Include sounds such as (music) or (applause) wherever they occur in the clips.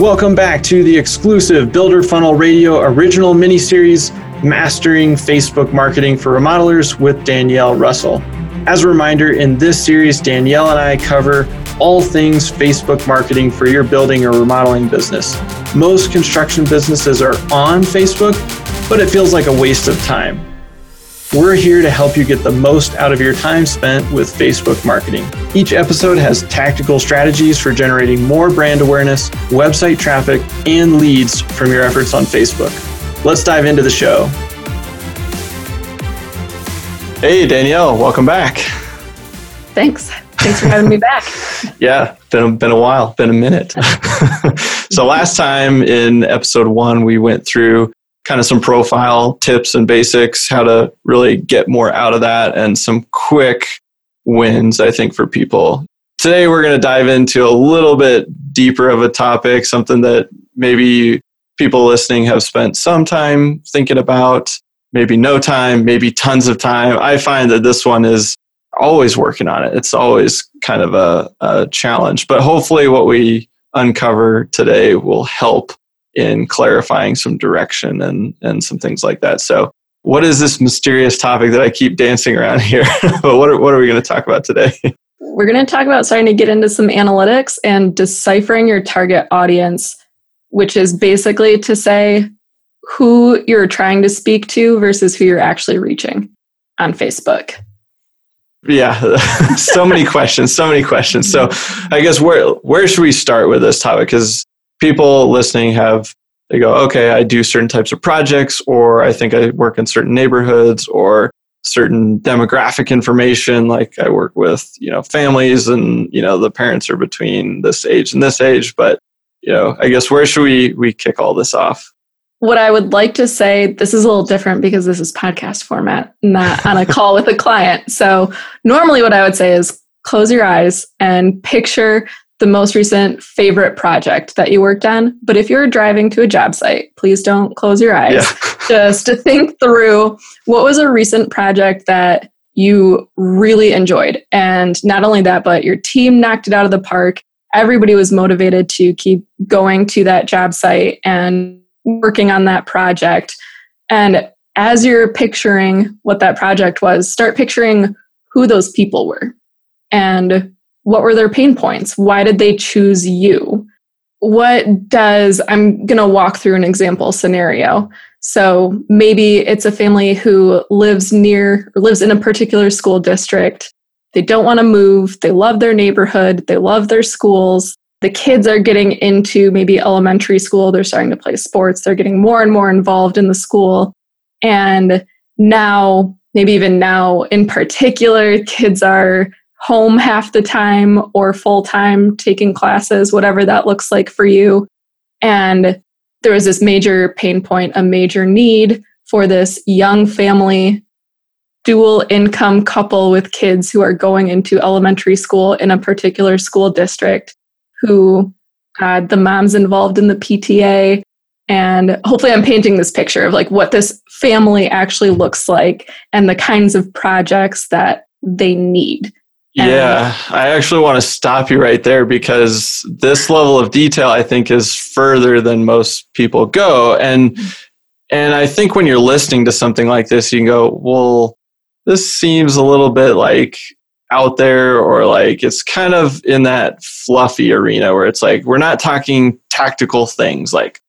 Welcome back to the exclusive Builder Funnel Radio original mini series, Mastering Facebook Marketing for Remodelers with Danielle Russell. As a reminder, in this series, Danielle and I cover all things Facebook marketing for your building or remodeling business. Most construction businesses are on Facebook, but it feels like a waste of time. We're here to help you get the most out of your time spent with Facebook marketing. Each episode has tactical strategies for generating more brand awareness, website traffic, and leads from your efforts on Facebook. Let's dive into the show. Hey, Danielle, welcome back. Thanks. Thanks for having me back. (laughs) (laughs) yeah, been been a while, been a minute. (laughs) so last time in episode 1 we went through kind of some profile tips and basics, how to really get more out of that, and some quick wins, I think, for people. Today, we're going to dive into a little bit deeper of a topic, something that maybe people listening have spent some time thinking about, maybe no time, maybe tons of time. I find that this one is always working on it. It's always kind of a, a challenge, but hopefully, what we uncover today will help in clarifying some direction and and some things like that. So, what is this mysterious topic that I keep dancing around (laughs) here? but what are, what are we going to talk about today? (laughs) We're going to talk about starting to get into some analytics and deciphering your target audience, which is basically to say who you're trying to speak to versus who you're actually reaching on Facebook. Yeah, (laughs) so many questions, so many questions. So, I guess where where should we start with this topic? Because people listening have they go, okay, I do certain types of projects, or I think I work in certain neighborhoods, or certain demographic information. Like I work with, you know, families, and you know, the parents are between this age and this age. But you know, I guess where should we we kick all this off? What I would like to say, this is a little different because this is podcast format, not on a call with a client. So normally, what I would say is close your eyes and picture the most recent favorite project that you worked on. But if you're driving to a job site, please don't close your eyes. Yeah. (laughs) (laughs) Just to think through what was a recent project that you really enjoyed. And not only that, but your team knocked it out of the park. Everybody was motivated to keep going to that job site and working on that project. And as you're picturing what that project was, start picturing who those people were and what were their pain points? Why did they choose you? What does, I'm going to walk through an example scenario. So maybe it's a family who lives near or lives in a particular school district. They don't want to move. They love their neighborhood. They love their schools. The kids are getting into maybe elementary school. They're starting to play sports. They're getting more and more involved in the school. And now, maybe even now in particular, kids are home half the time or full time taking classes, whatever that looks like for you. And there was this major pain point, a major need for this young family, dual income couple with kids who are going into elementary school in a particular school district who had the moms involved in the PTA. And hopefully, I'm painting this picture of like what this family actually looks like and the kinds of projects that they need. Yeah, um, I actually want to stop you right there because this level of detail I think is further than most people go. And and I think when you're listening to something like this you can go, "Well, this seems a little bit like out there or like it's kind of in that fluffy arena where it's like we're not talking tactical things like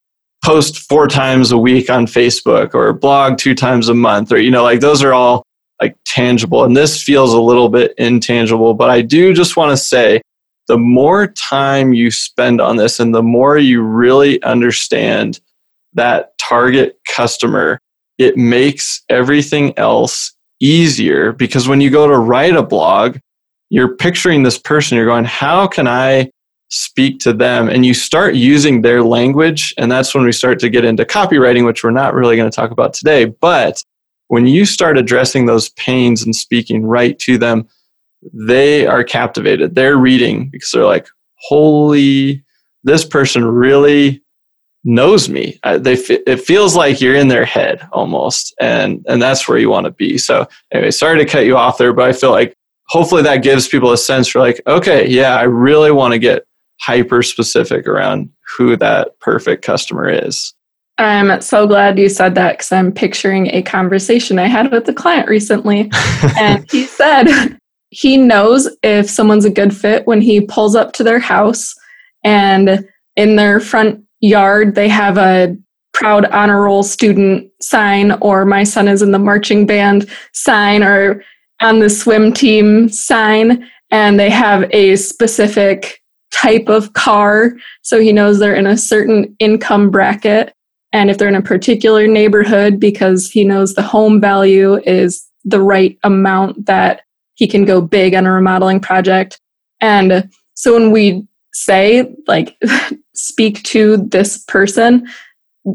post four times a week on Facebook or blog two times a month or you know like those are all like tangible. And this feels a little bit intangible, but I do just want to say the more time you spend on this and the more you really understand that target customer, it makes everything else easier because when you go to write a blog, you're picturing this person, you're going, how can I speak to them? And you start using their language. And that's when we start to get into copywriting, which we're not really going to talk about today. But when you start addressing those pains and speaking right to them, they are captivated. They're reading because they're like, holy, this person really knows me. I, they it feels like you're in their head almost, and and that's where you want to be. So anyway, sorry to cut you off there, but I feel like hopefully that gives people a sense for like, okay, yeah, I really want to get hyper specific around who that perfect customer is. I'm so glad you said that because I'm picturing a conversation I had with a client recently. (laughs) and he said he knows if someone's a good fit when he pulls up to their house and in their front yard they have a proud honor roll student sign or my son is in the marching band sign or on the swim team sign and they have a specific type of car so he knows they're in a certain income bracket and if they're in a particular neighborhood because he knows the home value is the right amount that he can go big on a remodeling project. And so when we say like (laughs) speak to this person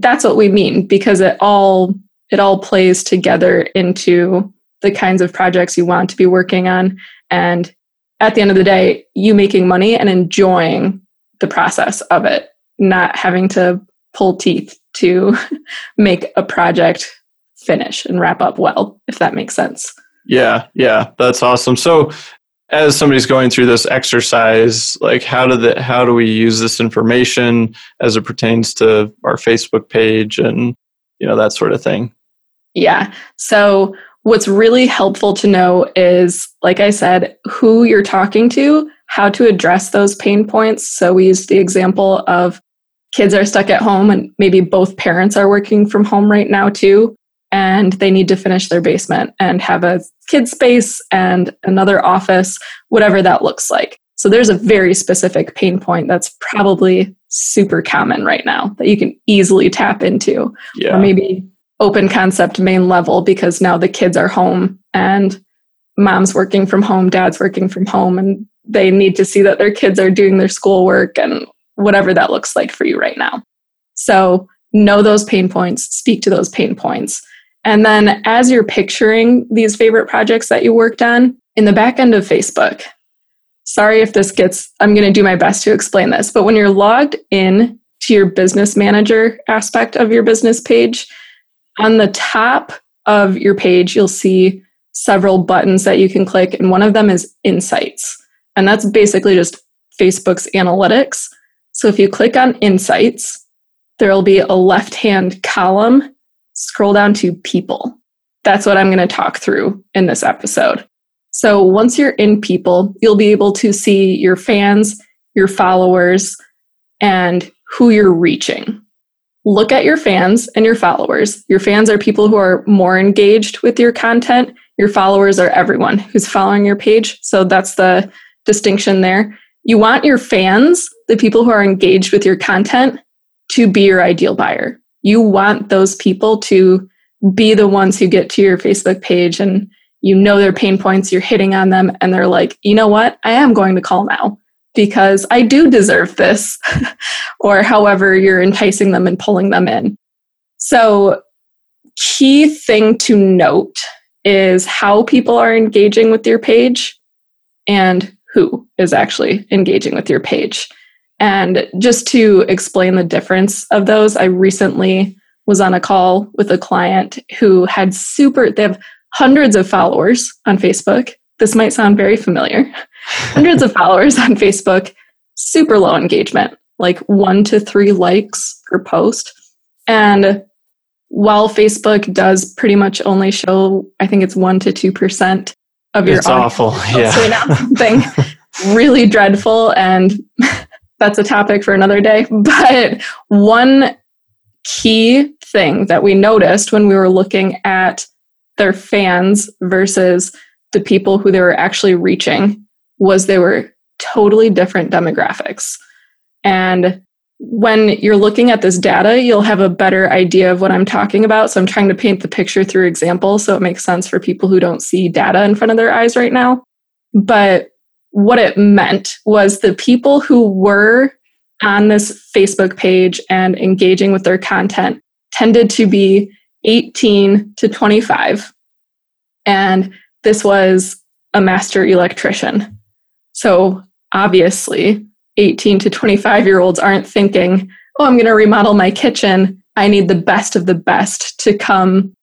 that's what we mean because it all it all plays together into the kinds of projects you want to be working on. And at the end of the day you making money and enjoying the process of it not having to pull teeth to (laughs) make a project finish and wrap up well if that makes sense. Yeah yeah that's awesome. So as somebody's going through this exercise like how do the how do we use this information as it pertains to our facebook page and you know that sort of thing? Yeah. So what's really helpful to know is like i said who you're talking to how to address those pain points. So we used the example of kids are stuck at home and maybe both parents are working from home right now too and they need to finish their basement and have a kid space and another office, whatever that looks like. So there's a very specific pain point that's probably super common right now that you can easily tap into. Yeah. Or maybe open concept main level because now the kids are home and mom's working from home, dad's working from home, and they need to see that their kids are doing their schoolwork and whatever that looks like for you right now. So know those pain points, speak to those pain points and then as you're picturing these favorite projects that you worked on in the back end of Facebook, sorry if this gets, I'm going to do my best to explain this, but when you're logged in to your business manager aspect of your business page, on the top of your page, you'll see several buttons that you can click, and one of them is Insights. And that's basically just Facebook's analytics. So if you click on Insights, there will be a left hand column scroll down to people. That's what I'm going to talk through in this episode. So once you're in people, you'll be able to see your fans, your followers, and who you're reaching. Look at your fans and your followers. Your fans are people who are more engaged with your content. Your followers are everyone who's following your page. So that's the distinction there. You want your fans, the people who are engaged with your content, to be your ideal buyer you want those people to be the ones who get to your Facebook page and you know their pain points, you're hitting on them, and they're like, you know what? I am going to call now because I do deserve this, (laughs) or however you're enticing them and pulling them in. So, key thing to note is how people are engaging with your page and who is actually engaging with your page. And just to explain the difference of those, I recently was on a call with a client who had super, they have hundreds of followers on Facebook. This might sound very familiar. (laughs) hundreds of followers on Facebook, super low engagement, like one to three likes per post. And while Facebook does pretty much only show, I think it's one to 2% of your it's awful. Yeah. something (laughs) really dreadful and (laughs) that's a topic for another day. But one key thing that we noticed when we were looking at their fans versus the people who they were actually reaching was they were totally different demographics. And when you're looking at this data, you'll have a better idea of what I'm talking about. So I'm trying to paint the picture through examples so it makes sense for people who don't see data in front of their eyes right now. But what it meant was the people who were on this Facebook page and engaging with their content tended to be 18 to 25. And this was a master electrician. So obviously, 18 to 25 year olds aren't thinking, oh, I'm going to remodel my kitchen. I need the best of the best to come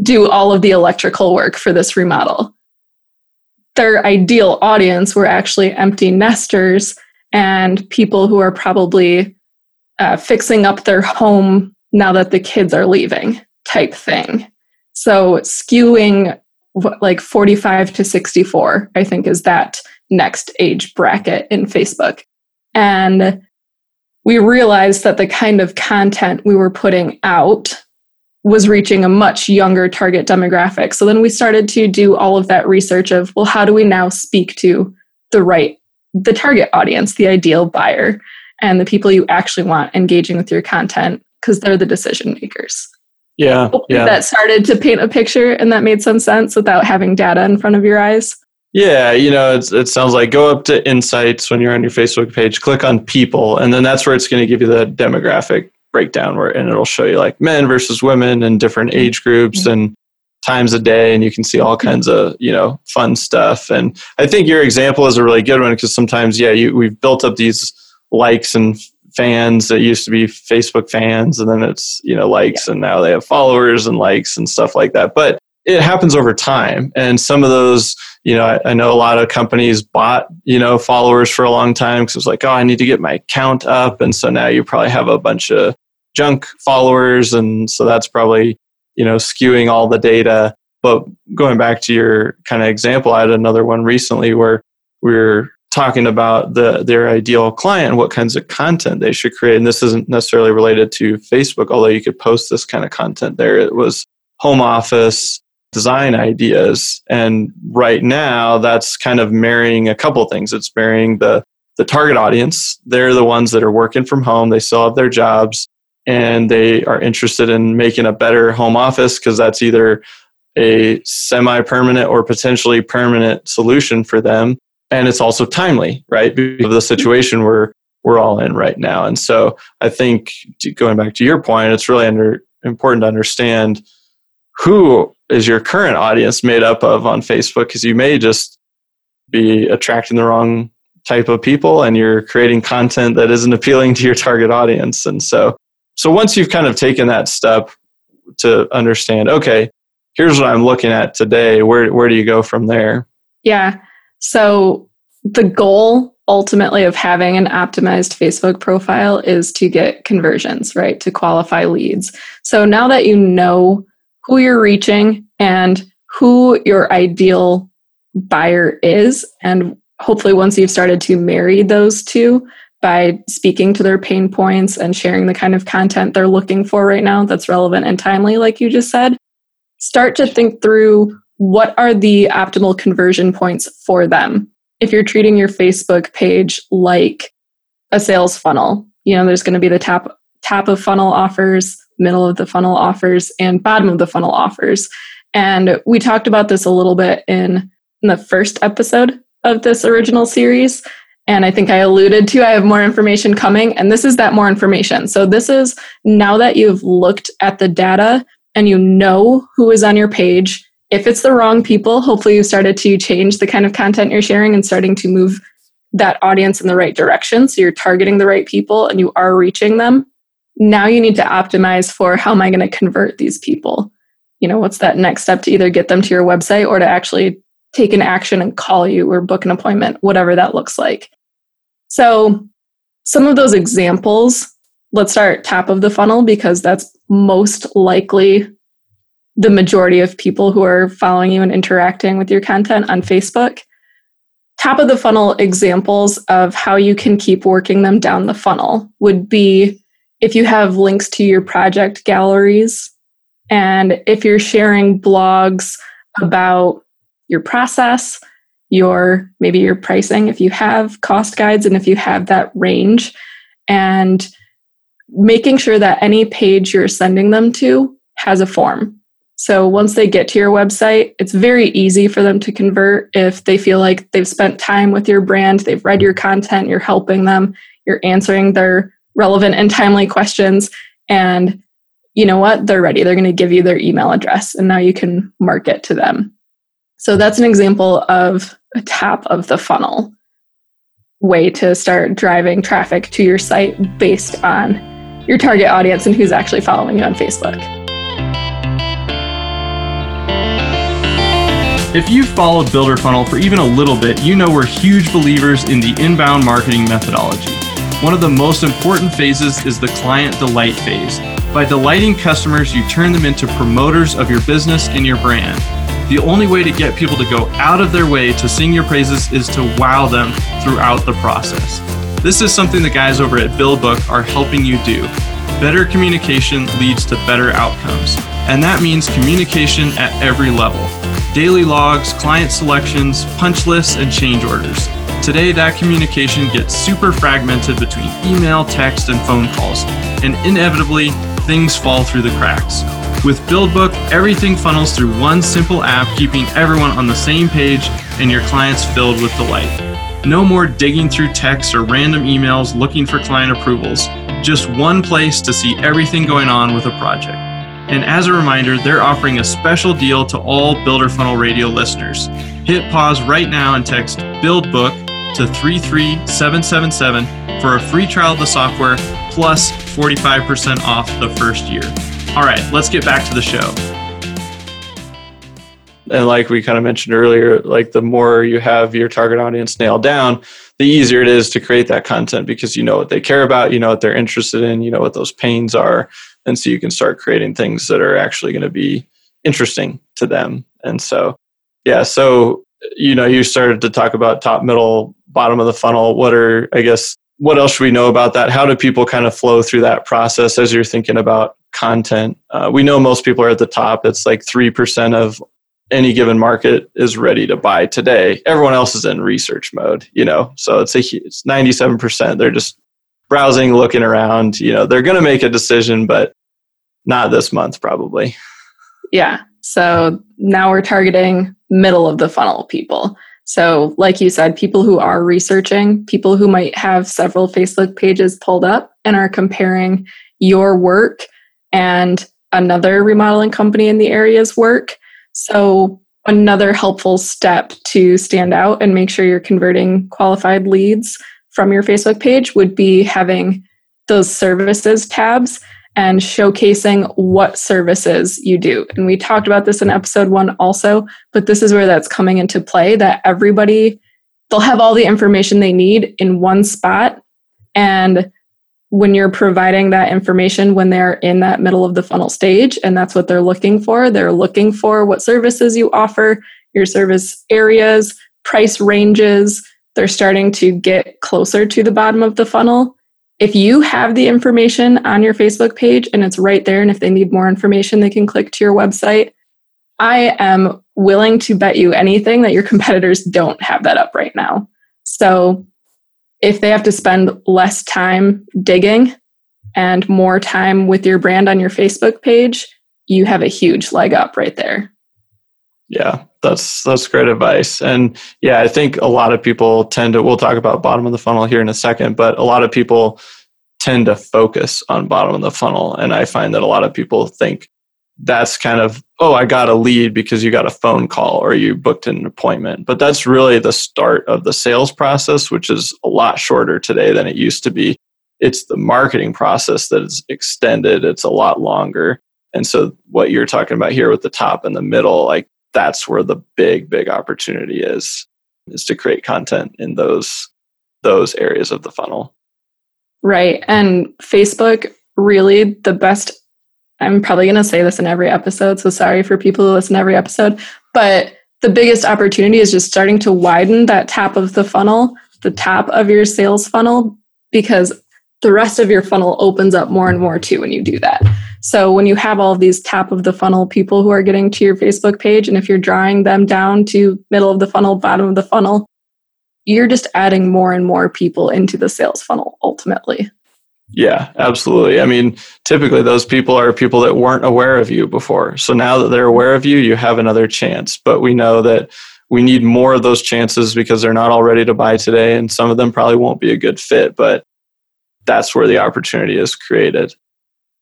do all of the electrical work for this remodel their ideal audience were actually empty nesters and people who are probably uh, fixing up their home now that the kids are leaving type thing. So skewing like 45 to 64, I think is that next age bracket in Facebook. And we realized that the kind of content we were putting out was reaching a much younger target demographic. So then we started to do all of that research of, well, how do we now speak to the right, the target audience, the ideal buyer, and the people you actually want engaging with your content because they're the decision makers. Yeah. Yeah. That started to paint a picture and that made some sense without having data in front of your eyes. Yeah, you know, it sounds like go up to insights when you're on your Facebook page, click on people, and then that's where it's going to give you the demographic breakdown where and it'll show you like men versus women and different age groups mm-hmm. and times a day and you can see all kinds of you know fun stuff and i think your example is a really good one because sometimes yeah you, we've built up these likes and fans that used to be facebook fans and then it's you know likes yeah. and now they have followers and likes and stuff like that but it happens over time. And some of those you know I, I, know a lot of companies bought you know followers for a long time because it was like oh i need to get my count up. And so now you probably have a bunch of junk followers. And so that's probably you know skewing all the data. But going back to your kind of example i had another one recently where we are talking about the their ideal client what kinds of content they should create. And this isn't necessarily related to facebook although you could post this kind of content there. It was home office design ideas. And right now, that's kind of marrying a couple things. It's marrying the the target audience. They're the ones that are working from home. They still have their jobs and they are interested in making a better home office because that's either a semi permanent or potentially permanent solution for them. And it's also timely, right? Because of the situation we're, we're all in right now. And so I think going back to your point, it's really under, important to understand who is your current audience made up of on Facebook? Because you may just be attracting the wrong type of people and you're creating content that isn't appealing to your target audience. And so, so once you've kind of taken that step to understand, okay, here's what I'm looking at today, where, where do you go from there? Yeah. So the goal ultimately of having an optimized Facebook profile is to get conversions, right? To qualify leads. So now that you know who you're reaching and who your ideal buyer is. And hopefully, once you've started to marry those two by speaking to their pain points and sharing the kind of content they're looking for right now that's relevant and timely, like you just said, start to think through what are the optimal conversion points for them. If you're treating your Facebook page like a sales funnel, you know, there's going to be the top top of funnel offers, middle of the funnel offers, and bottom of the funnel offers. And we talked about this a little bit in, in the first episode of this original series. And I think I alluded to I have more information coming, and this is that more information. So, this is now that you've looked at the data and you know who is on your page. If it's the wrong people, hopefully you've started to change the kind of content you're sharing and starting to move that audience in the right direction. So, you're targeting the right people and you are reaching them now you need to optimize for how am I going to convert these people? You know, what's that next step to either get them to your website or to actually take an action and call you or book an appointment, whatever that looks like. So, some of those examples, let's start top of the funnel because that's most likely the majority of people who are following you and interacting with your content on Facebook. Top of the funnel examples of how you can keep working them down the funnel would be if you have links to your project galleries and if you're sharing blogs about your process, your maybe your pricing, if you have cost guides and if you have that range, and making sure that any page you're sending them to has a form. So once they get to your website, it's very easy for them to convert if they feel like they've spent time with your brand, they've read your content, you're helping them, you're answering their relevant and timely questions. And you know what? They're ready. They're going to give you their email address, and now you can market to them. So that's an example of a top of the funnel way to start driving traffic to your site based on your target audience and who's actually following you on Facebook. If you've followed Builder Funnel for even a little bit, you know we're huge believers in the inbound marketing methodology. One of the most important phases is the client delight phase. By delighting customers, you turn them into promoters of your business and your brand. The only way to get people to go out of their way to sing your praises is to wow them throughout the process. This is something the guys over at BuildBook are helping you do. Better communication leads to better outcomes, and that means communication at every level daily logs, client selections, punch lists, and change orders. Today, that communication gets super fragmented between email, text, and phone calls, and inevitably, things fall through the cracks. With BuildBook, everything funnels through one simple app, keeping everyone on the same page and your clients filled with delight. No more digging through texts or random emails looking for client approvals. Just one place to see everything going on with a project. And as a reminder, they're offering a special deal to all Builder Funnel Radio listeners. Hit pause right now and text BuildBook to 33777 for a free trial of the software plus 45% off the first year. All right, let's get back to the show. And like we kind of mentioned earlier, like the more you have your target audience nailed down, the easier it is to create that content because you know what they care about, you know what they're interested in, you know what those pains are and so you can start creating things that are actually going to be interesting to them and so yeah so you know you started to talk about top middle bottom of the funnel. What are i guess what else should we know about that? How do people kind of flow through that process as you're thinking about content? Uh, we know most people are at the top. It's like 3% of any given market is ready to buy today. Everyone else is in research mode you know? So it's a it's 97% they're just browsing, looking around, you know, they're going to make a decision, but not this month probably. Yeah. So now we're targeting middle of the funnel people. So, like you said, people who are researching, people who might have several Facebook pages pulled up and are comparing your work and another remodeling company in the area's work. So, another helpful step to stand out and make sure you're converting qualified leads from your Facebook page would be having those services tabs and showcasing what services you do. And we talked about this in episode one also, but this is where that's coming into play that everybody, they'll have all the information they need in one spot. And when you're providing that information when they're in that middle of the funnel stage, and that's what they're looking for, they're looking for what services you offer, your service areas, price ranges, they're starting to get closer to the bottom of the funnel. If you have the information on your Facebook page and it's right there, and if they need more information, they can click to your website. I am willing to bet you anything that your (laughs) competitors don't have that up right now. So if they have to spend less time digging and more time with your brand on your Facebook page, you have a huge leg up right there. Yeah, that's that's great advice. And yeah, I think a lot of people tend to we'll talk about bottom of the funnel here in a second, but a lot of people tend to focus on bottom of the funnel and I find that a lot of people think that's kind of oh, I got a lead because you got a phone call or you booked an appointment. But that's really the start of the sales process, which is a lot shorter today than it used to be. It's the marketing process that is extended, it's a lot longer. And so what you're talking about here with the top and the middle, like that's where the big big opportunity is is to create content in those those areas of the funnel. Right. And facebook really the best i'm probably going to say this in every episode so sorry for people who listen every episode but the biggest opportunity is just starting to widen that top of the funnel the top of your sales funnel because the rest of your funnel opens up more and more too when you do that so when you have all these top of the funnel people who are getting to your Facebook page, and if you're drawing them down to middle of the funnel, bottom of the funnel, you're just adding more and more people into the sales funnel ultimately. Yeah, absolutely. I mean, typically those people are people that weren't aware of you before. So now that they're aware of you, you have another chance. But we know that we need more of those chances because they're not all ready to buy today. And some of them probably won't be a good fit, but that's where the opportunity is created.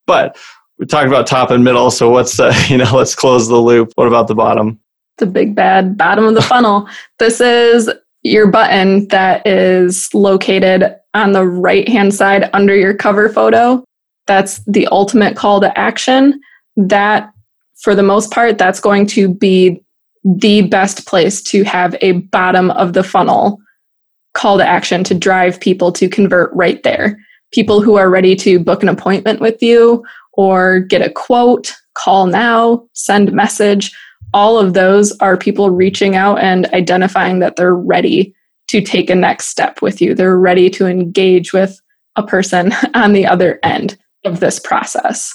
But we talked about top and middle. So what's uh, (laughs) you know, let's close the loop. What about the bottom? The big bad bottom of the funnel. This is your button that is located on the right hand side under your cover photo. That's the ultimate call to action. That, for the most part, that's going to be the best place to have a bottom of the funnel call to action to drive people to convert right there. People who are ready to book an appointment with you or get a quote, call now, send message. All of those are people reaching out and identifying that they're ready to take a next step with you. They're ready to engage with a person (laughs) on the other end of this process.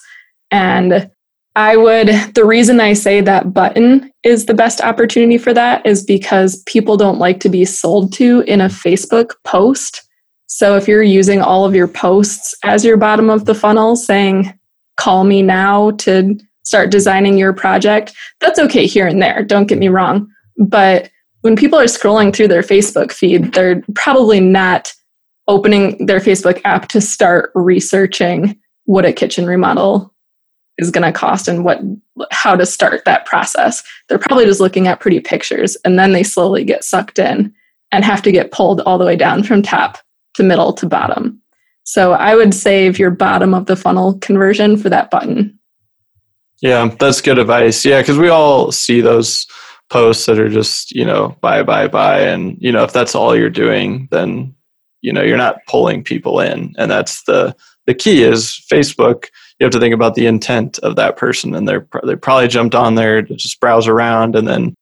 And I would, the reason I say that button is the best opportunity for that is because people don't like to be sold to in a Facebook post. So if you're using all of your posts as your bottom of the funnel saying, call me now to start designing your project, that's okay here and there. Don't get me wrong. But when people are scrolling through their Facebook feed, they're probably not opening their Facebook app to start researching what a kitchen remodel is going to cost and what how to start that process. They're probably just looking at pretty pictures and then they slowly get sucked in and have to get pulled all the way down from top to middle to bottom. So I would save your bottom of the funnel conversion for that button. Yeah, that's good advice. Yeah, because we all see those posts that are just, you know, buy, buy, buy. And, you know, if that's all you're doing, then, you know, you're not pulling people in. And that's the the key is Facebook you have to think about the intent of that person and they're they probably jumped on there to just browse around and then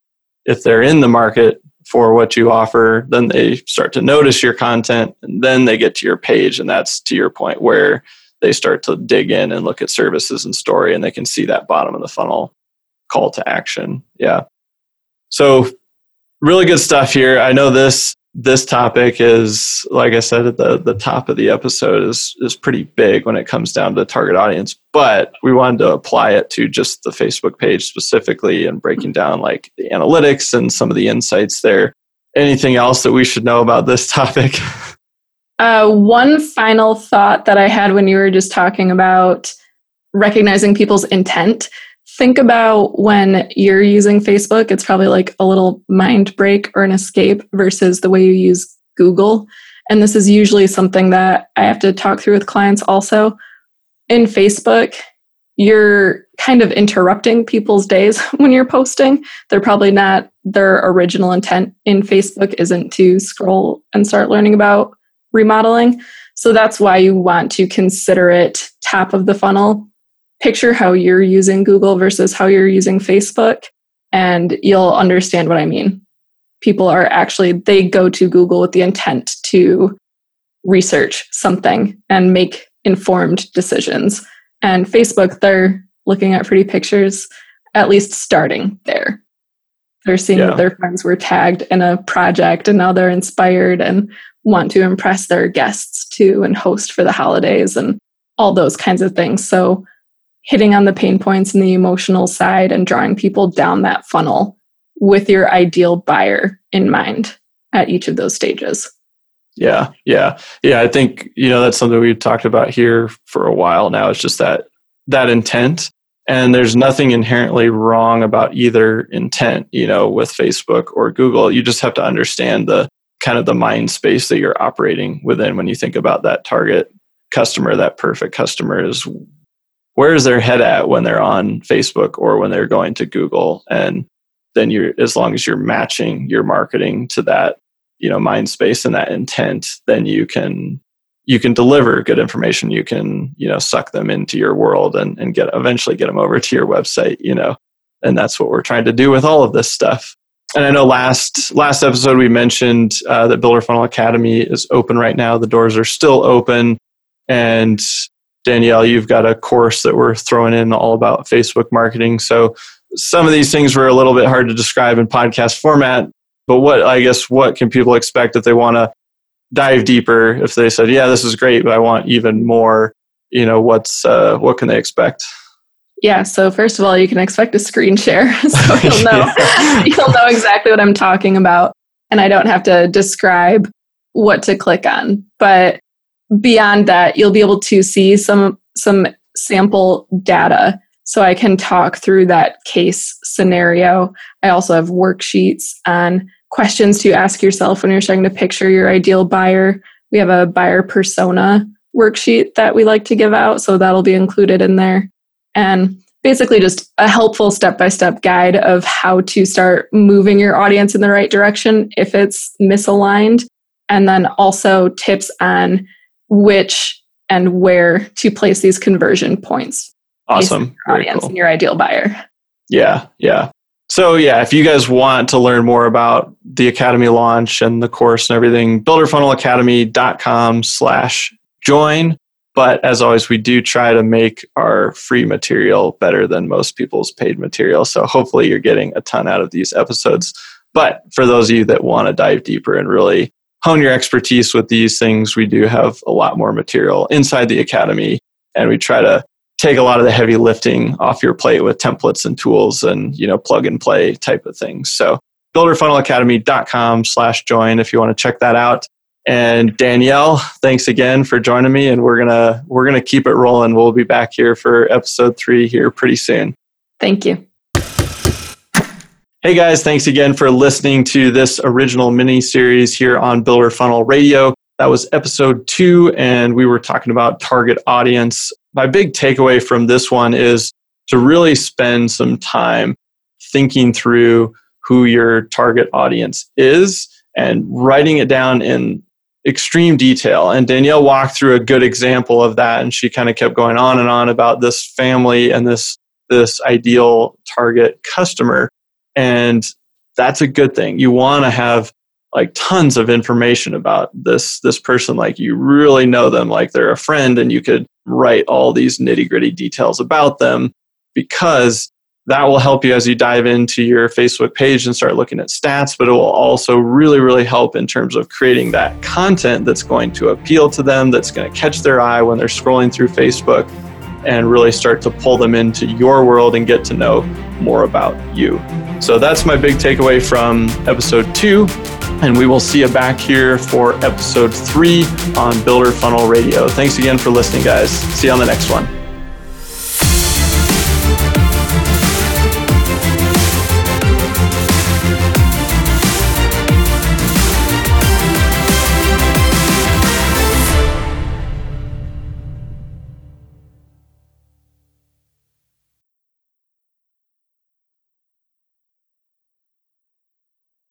if they're in the market for what you offer then they start to notice your content and then they get to your page and that's to your point where they start to dig in and look at services and story and they can see that bottom of the funnel call to action. Yeah. So really good stuff here. I know this this topic is like i said at the, the top of the episode is is pretty big when it comes down to target audience but we wanted to apply it to just the facebook page specifically and breaking down like the analytics and some of the insights there. Anything else that we should know about this (laughs) topic? Uh, one final thought that i had when you were just talking about recognizing people's intent think about when you're using Facebook, it's probably like a little mind break or an escape versus the way you use Google. And this is usually something that I have to talk through with clients also. In Facebook, you're kind of interrupting people's days (laughs) when you're posting. They're probably not, their original intent in Facebook isn't to scroll and start learning about remodeling. So that's why you want to consider it top of the funnel picture how you're using Google versus how you're using Facebook, and you'll understand what I mean. People are actually, they go to Google with the intent to research something and make informed decisions. And Facebook, they're looking at pretty pictures, at least starting there. They're seeing yeah. that their friends were tagged in a project and now they're inspired and want to impress their guests too and host for the holidays and all those kinds of things. So hitting on the pain points and the emotional side and drawing people down that funnel with your ideal buyer in mind at each of those stages. Yeah, yeah. Yeah, I think, you know, that's something we've talked about here for a while now. It's just that that intent and there's nothing inherently wrong about either intent, you know, with Facebook or Google. You just have to understand the kind of the mind space that you're operating within when you think about that target customer, that perfect customer is where is their head at when they're on Facebook or when they're going to Google? And then you're as long as you're matching your marketing to that, you know, mind space and that intent, then you can you can deliver good information. You can, you know, suck them into your world and, and get eventually get them over to your website, you know. And that's what we're trying to do with all of this stuff. And I know last last episode we mentioned uh, that Builder Funnel Academy is open right now. The doors are still open, and Danielle, you've got a course that we're throwing in all about Facebook marketing. So some of these things were a little bit hard to describe in podcast format. But what I guess what can people expect if they want to dive deeper? If they said, "Yeah, this is great, but I want even more," you know, what's uh, what can they expect? Yeah. So first of all, you can expect a screen share, (laughs) so (laughs) you'll know (laughs) you'll know exactly what I'm talking about, and I don't have to describe what to click on. But beyond that, you'll be able to see some some sample data so I can talk through that case scenario. I also have worksheets on questions to ask yourself when you're starting to picture your ideal buyer. We have a buyer persona worksheet that we like to give out, so that'll be included in there. And basically just a helpful step by step guide of how to start moving your audience in the right direction if it's misaligned. And then also tips on which and where to place these conversion points. Awesome. Your audience cool. and your ideal buyer. Yeah, yeah. So yeah, if you guys want to learn more about the Academy launch and the course and everything, builderfunnelacademy.com slash join. But as always, we do try to make our free material better than most people's paid material. So hopefully you're getting a ton out of these episodes. But for those of you that want to dive deeper and really hone your expertise with these things, we do have a lot more material inside the academy. And we try to take a lot of the heavy lifting off your plate with templates and tools and, you know, plug and play type of things. So builderfunnelacademy.com slash join if you want to check that out. And Danielle, thanks again for joining me. And we're gonna we're gonna keep it rolling. We'll be back here for episode three here pretty soon. Thank you. Hey guys, thanks again for listening to this original mini series here on Builder Funnel Radio. That was episode two, and we were talking about target audience my big takeaway from this one is to really spend some time thinking through who your target audience is and writing it down in extreme detail. And Danielle walked through a good example of that and she kind of kept going on and on about this family and this this ideal target customer. And that's a good thing. You want to have like tons of information about this this person like you really know them like they're a friend and you could write all these nitty gritty details about them because that will help you as you dive into your Facebook page and start looking at stats, but it will also really, really help in terms of creating that content that's going to appeal to them, that's going to catch their eye when they're scrolling through Facebook and really start to pull them into your world and get to know more about you. So that's my big takeaway from episode two. And we will see you back here for episode three on Builder Funnel Radio. Thanks again for listening, guys. See you on the next one.